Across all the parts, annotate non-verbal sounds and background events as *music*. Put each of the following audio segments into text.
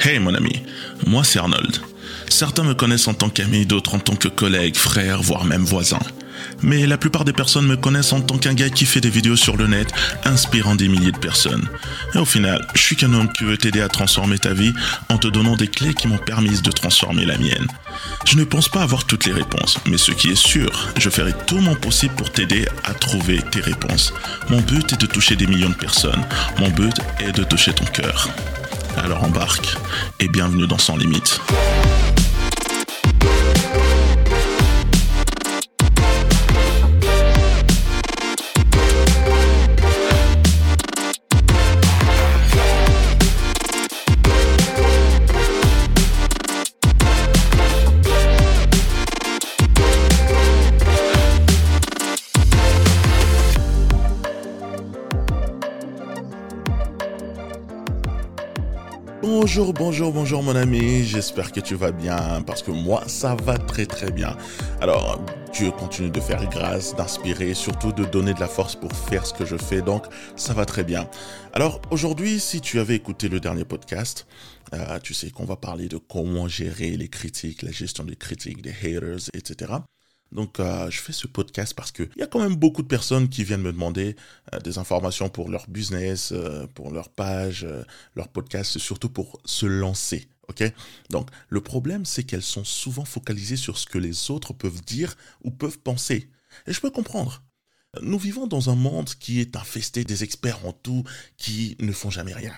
Hey mon ami, moi c'est Arnold. Certains me connaissent en tant qu'ami, d'autres en tant que collègue, frère, voire même voisin. Mais la plupart des personnes me connaissent en tant qu'un gars qui fait des vidéos sur le net, inspirant des milliers de personnes. Et au final, je suis qu'un homme qui veut t'aider à transformer ta vie en te donnant des clés qui m'ont permis de transformer la mienne. Je ne pense pas avoir toutes les réponses, mais ce qui est sûr, je ferai tout mon possible pour t'aider à trouver tes réponses. Mon but est de toucher des millions de personnes. Mon but est de toucher ton cœur. Alors embarque et bienvenue dans Sans Limites. Bonjour, bonjour, bonjour mon ami, j'espère que tu vas bien parce que moi ça va très très bien. Alors Dieu continue de faire grâce, d'inspirer, surtout de donner de la force pour faire ce que je fais, donc ça va très bien. Alors aujourd'hui si tu avais écouté le dernier podcast, euh, tu sais qu'on va parler de comment gérer les critiques, la gestion des critiques, des haters, etc. Donc, euh, je fais ce podcast parce qu'il y a quand même beaucoup de personnes qui viennent me demander euh, des informations pour leur business, euh, pour leur page, leur podcast, surtout pour se lancer. Donc, le problème, c'est qu'elles sont souvent focalisées sur ce que les autres peuvent dire ou peuvent penser. Et je peux comprendre. Nous vivons dans un monde qui est infesté des experts en tout qui ne font jamais rien.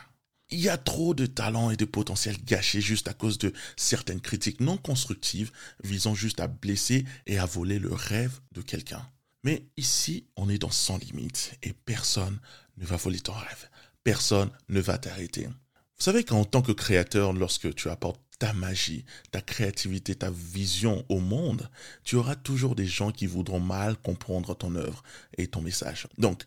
Il y a trop de talent et de potentiel gâchés juste à cause de certaines critiques non constructives visant juste à blesser et à voler le rêve de quelqu'un. Mais ici, on est dans sans limite et personne ne va voler ton rêve. Personne ne va t'arrêter. Vous savez qu'en tant que créateur, lorsque tu apportes ta magie, ta créativité, ta vision au monde, tu auras toujours des gens qui voudront mal comprendre ton œuvre et ton message. Donc,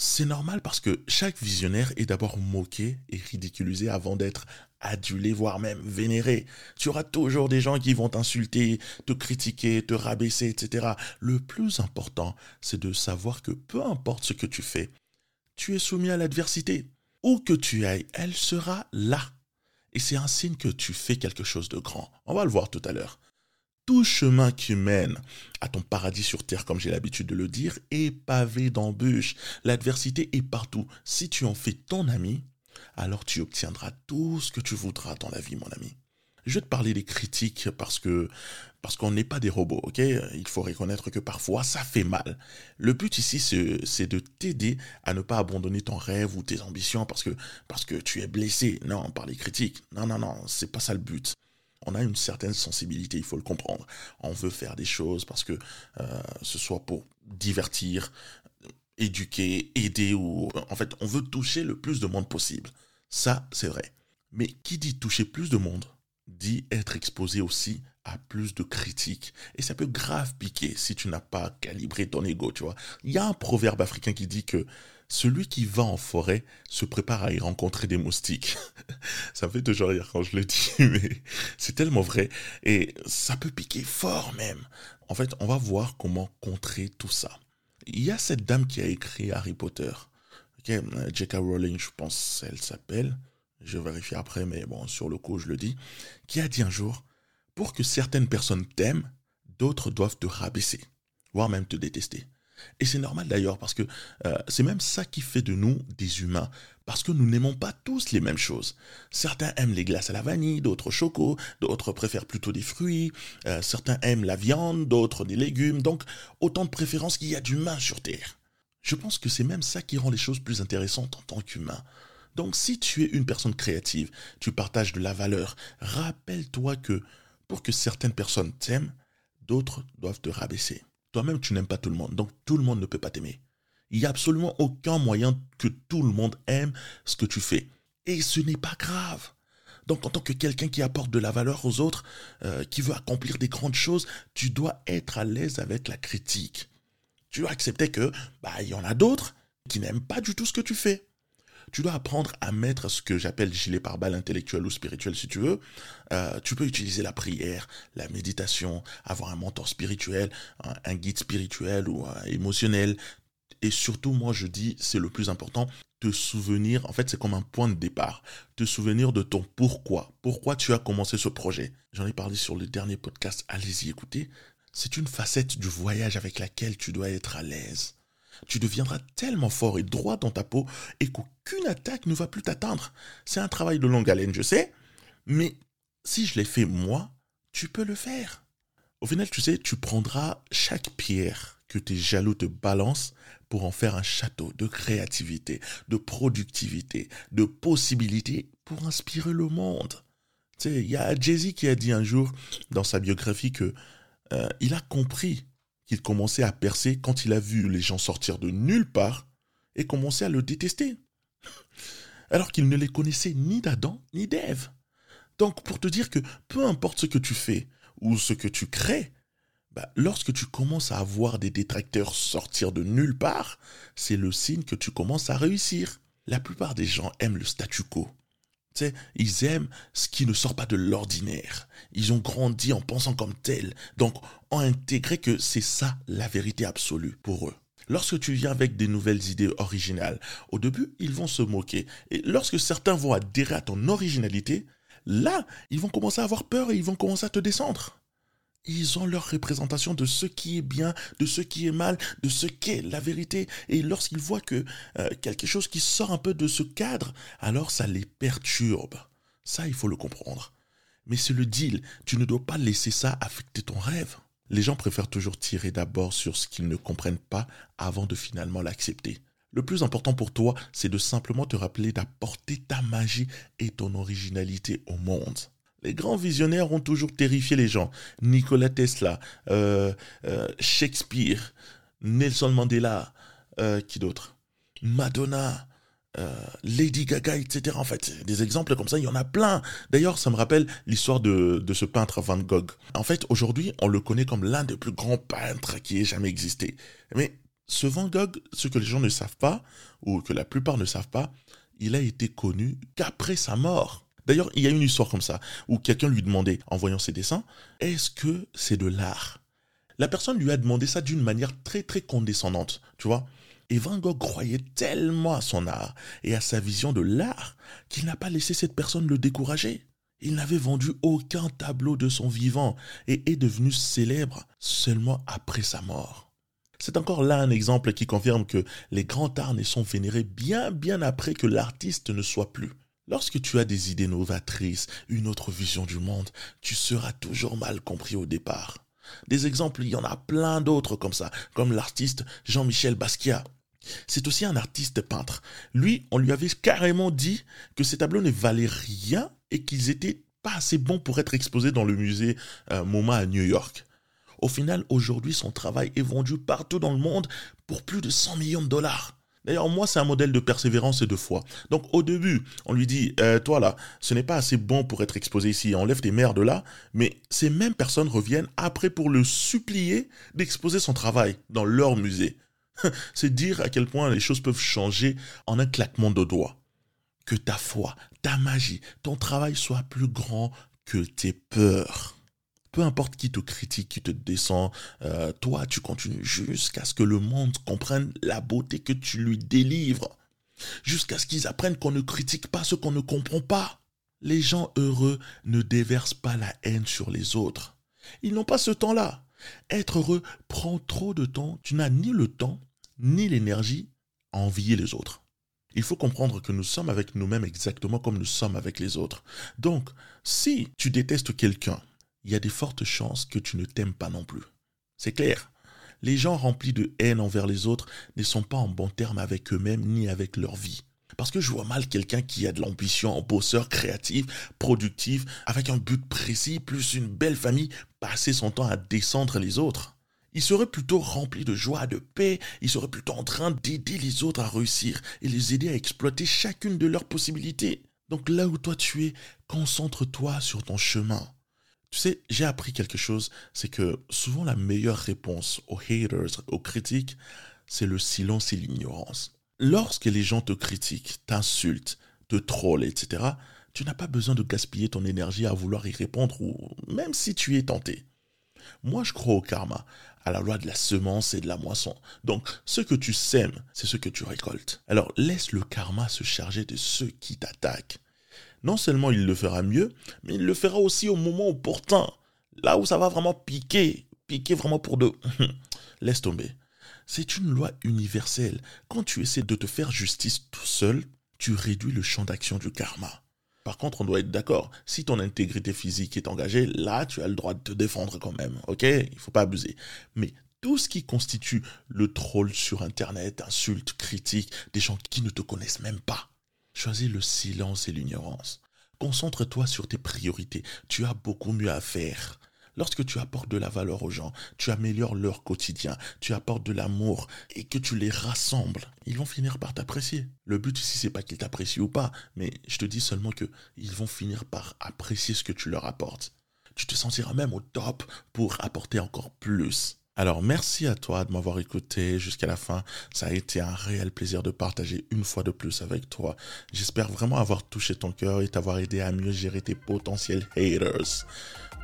c'est normal parce que chaque visionnaire est d'abord moqué et ridiculisé avant d'être adulé, voire même vénéré. Tu auras toujours des gens qui vont t'insulter, te critiquer, te rabaisser, etc. Le plus important, c'est de savoir que peu importe ce que tu fais, tu es soumis à l'adversité. Où que tu ailles, elle sera là. Et c'est un signe que tu fais quelque chose de grand. On va le voir tout à l'heure tout chemin qui mène à ton paradis sur terre, comme j'ai l'habitude de le dire, est pavé d'embûches. L'adversité est partout. Si tu en fais ton ami, alors tu obtiendras tout ce que tu voudras dans la vie, mon ami. Je vais te parler des critiques parce que parce qu'on n'est pas des robots, ok? Il faut reconnaître que parfois ça fait mal. Le but ici, c'est de t'aider à ne pas abandonner ton rêve ou tes ambitions parce que parce que tu es blessé. Non, par les critiques. Non, non, non, c'est pas ça le but on a une certaine sensibilité, il faut le comprendre. On veut faire des choses parce que euh, ce soit pour divertir, éduquer, aider ou en fait, on veut toucher le plus de monde possible. Ça, c'est vrai. Mais qui dit toucher plus de monde dit être exposé aussi à plus de critiques. Et ça peut grave piquer si tu n'as pas calibré ton ego, tu vois. Il y a un proverbe africain qui dit que celui qui va en forêt se prépare à y rencontrer des moustiques. *laughs* ça fait toujours rire quand je le dis, *laughs* mais c'est tellement vrai. Et ça peut piquer fort même. En fait, on va voir comment contrer tout ça. Il y a cette dame qui a écrit Harry Potter. Okay, J.K. Rowling, je pense, elle s'appelle. Je vérifie après, mais bon, sur le coup, je le dis. Qui a dit un jour, pour que certaines personnes t'aiment, d'autres doivent te rabaisser, voire même te détester. Et c'est normal d'ailleurs parce que euh, c'est même ça qui fait de nous des humains. Parce que nous n'aimons pas tous les mêmes choses. Certains aiment les glaces à la vanille, d'autres au choco, d'autres préfèrent plutôt des fruits, euh, certains aiment la viande, d'autres des légumes. Donc autant de préférences qu'il y a d'humains sur Terre. Je pense que c'est même ça qui rend les choses plus intéressantes en tant qu'humain. Donc si tu es une personne créative, tu partages de la valeur, rappelle-toi que pour que certaines personnes t'aiment, d'autres doivent te rabaisser. Toi-même, tu n'aimes pas tout le monde, donc tout le monde ne peut pas t'aimer. Il n'y a absolument aucun moyen que tout le monde aime ce que tu fais. Et ce n'est pas grave. Donc en tant que quelqu'un qui apporte de la valeur aux autres, euh, qui veut accomplir des grandes choses, tu dois être à l'aise avec la critique. Tu dois accepter que bah il y en a d'autres qui n'aiment pas du tout ce que tu fais. Tu dois apprendre à mettre ce que j'appelle gilet pare-balles intellectuel ou spirituel si tu veux. Euh, tu peux utiliser la prière, la méditation, avoir un mentor spirituel, un, guide spirituel ou émotionnel. Et surtout, moi je dis, c'est le plus important, te souvenir, en fait c'est comme un point de départ, te souvenir de ton pourquoi, pourquoi tu as commencé ce projet. J'en ai parlé sur le dernier podcast, allez-y écoutez. C'est une facette du voyage avec laquelle tu dois être à l'aise. Tu deviendras tellement fort et droit dans ta peau et qu'aucune attaque ne va plus t'atteindre. C'est un travail de longue haleine, je sais, mais si je l'ai fait moi, tu peux le faire. Au final, tu sais, tu prendras chaque pierre que tes jaloux te balancent pour en faire un château de créativité, de productivité, de possibilités pour inspirer le monde. Tu sais, il y a Jay-Z qui a dit un jour dans sa biographie que euh, il a compris qu'il commençait à percer quand il a vu les gens sortir de nulle part et commencer à le détester. *laughs* Alors qu'il ne les connaissait ni d'Adam ni d'Ève. Donc pour te dire que peu importe ce que tu fais ou ce que tu crées, bah, lorsque tu commences à avoir des détracteurs sortir de nulle part, c'est le signe que tu commences à réussir. La plupart des gens aiment le statu quo ils aiment ce qui ne sort pas de l'ordinaire. Ils ont grandi en pensant comme tel, donc ont intégré que c'est ça la vérité absolue pour eux. Lorsque tu viens avec des nouvelles idées originales, au début, ils vont se moquer. Et lorsque certains vont adhérer à ton originalité, là, ils vont commencer à avoir peur et ils vont commencer à te descendre ils ont leur représentation de ce qui est bien, de ce qui est mal, de ce qu'est la vérité. Et lorsqu'ils voient que euh, quelque chose qui sort un peu de ce cadre, alors ça les perturbe. Ça, il faut le comprendre. Mais c'est le deal. Tu ne dois pas laisser ça affecter ton rêve. Les gens préfèrent toujours tirer d'abord sur ce qu'ils ne comprennent pas avant de finalement l'accepter. Le plus important pour toi, c'est de simplement te rappeler d'apporter ta magie et ton originalité au monde. Les grands visionnaires ont toujours terrifié les gens. Nikola Tesla, euh, euh, Shakespeare, Nelson Mandela, euh, qui d'autre? Madonna, Lady Gaga, etc. En fait, des exemples comme ça, il y en a plein. D'ailleurs, ça me rappelle l'histoire de, de, ce peintre Van Gogh. En fait, aujourd'hui, on le connaît comme l'un des plus grands peintres qui ait jamais existé. Mais ce Van Gogh, ce que les gens ne savent pas, ou que la plupart ne savent pas, il a été connu qu'après sa mort. D'ailleurs, il y a une histoire comme ça, où quelqu'un lui demandait, en voyant ses dessins, est-ce que c'est de l'art? La personne lui a demandé ça d'une manière très très condescendante, tu vois. Et Van Gogh croyait tellement à son art et à sa vision de l'art qu'il n'a pas laissé cette personne le décourager. Il n'avait vendu aucun tableau de son vivant et est devenu célèbre seulement après sa mort. C'est encore là un exemple qui confirme que les grands arts ne sont vénérés bien bien après que l'artiste ne soit plus. Lorsque tu as des idées novatrices, une autre vision du monde, tu seras toujours mal compris au départ. Des exemples, il y en a plein d'autres comme ça, comme l'artiste Jean-Michel Basquiat. C'est aussi un artiste peintre. Lui, on lui avait carrément dit que ses tableaux ne valaient rien et qu'ils étaient pas assez bons pour être exposés dans le musée euh, MoMA à New York. Au final, aujourd'hui, son travail est vendu partout dans le monde pour plus de 100 millions de dollars. D'ailleurs, moi, c'est un modèle de persévérance et de foi. Donc, au début, on lui dit, euh, toi là, ce n'est pas assez bon pour être exposé ici, enlève tes mères de là. Mais ces mêmes personnes reviennent après pour le supplier d'exposer son travail dans leur musée. *laughs* c'est dire à quel point les choses peuvent changer en un claquement de doigts. Que ta foi, ta magie, ton travail soit plus grand que tes peurs peu importe qui te critique, qui te descend, euh, toi, tu continues jusqu'à ce que le monde comprenne la beauté que tu lui délivres. Jusqu'à ce qu'ils apprennent qu'on ne critique pas ce qu'on ne comprend pas. Les gens heureux ne déversent pas la haine sur les autres. Ils n'ont pas ce temps-là. Être heureux prend trop de temps. Tu n'as ni le temps, ni l'énergie à envier les autres. Il faut comprendre que nous sommes avec nous-mêmes exactement comme nous sommes avec les autres. Donc, si tu détestes quelqu'un, il y a des fortes chances que tu ne t'aimes pas non plus. C'est clair. Les gens remplis de haine envers les autres ne sont pas en bon terme avec eux-mêmes ni avec leur vie. Parce que je vois mal quelqu'un qui a de l'ambition, en bosseur, créatif, productif, avec un but précis, plus une belle famille, passer son temps à descendre les autres. Il serait plutôt rempli de joie, de paix, il serait plutôt en train d'aider les autres à réussir et les aider à exploiter chacune de leurs possibilités. Donc là où toi tu es, concentre-toi sur ton chemin. Tu sais, j'ai appris quelque chose, c'est que souvent la meilleure réponse aux haters, aux critiques, c'est le silence et l'ignorance. lorsque les gens te critiquent, t'insultent, te trollent, etc., tu n'as pas besoin de gaspiller ton énergie à vouloir y répondre ou même si tu es tenté. Moi, je crois au karma, à la loi de la semence et de la moisson. Donc, ce que tu sèmes, c'est ce que tu récoltes. Alors, laisse le karma se charger de ceux qui t'attaquent. Non seulement il le fera mieux, mais il le fera aussi au moment opportun. Là où ça va vraiment piquer, piquer vraiment pour deux. *laughs* Laisse tomber. C'est une loi universelle. Quand tu essaies de te faire justice tout seul, tu réduis le champ d'action du karma. Par contre, on doit être d'accord. Si ton intégrité physique est engagée, là, tu as le droit de te défendre quand même. Ok? Il faut pas abuser. Mais tout ce qui constitue le troll sur Internet, insultes, critiques, des gens qui ne te connaissent même pas, choisis le silence et l'ignorance. Concentre-toi sur tes priorités. Tu as beaucoup mieux à faire. Lorsque tu apportes de la valeur aux gens, tu améliores leur quotidien, tu apportes de l'amour et que tu les rassembles, ils vont finir par t'apprécier. Le but ici, c'est pas qu'ils t'apprécient ou pas, mais je te dis seulement que ils vont finir par apprécier ce que tu leur apportes. Tu te sentiras même au top pour apporter encore plus. Alors merci à toi de m'avoir écouté jusqu'à la fin. Ça a été un réel plaisir de partager une fois de plus avec toi. J'espère vraiment avoir touché ton cœur et t'avoir aidé à mieux gérer tes potentiels haters.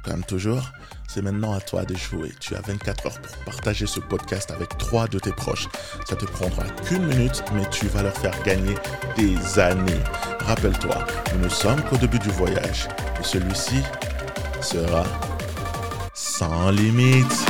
Comme toujours, c'est maintenant à toi de jouer. Tu as 24 heures pour partager ce podcast avec trois de tes proches. Ça te prendra qu'une minute, mais tu vas leur faire gagner des années. Rappelle-toi, nous ne sommes qu'au début du voyage. Et celui-ci sera sans limite.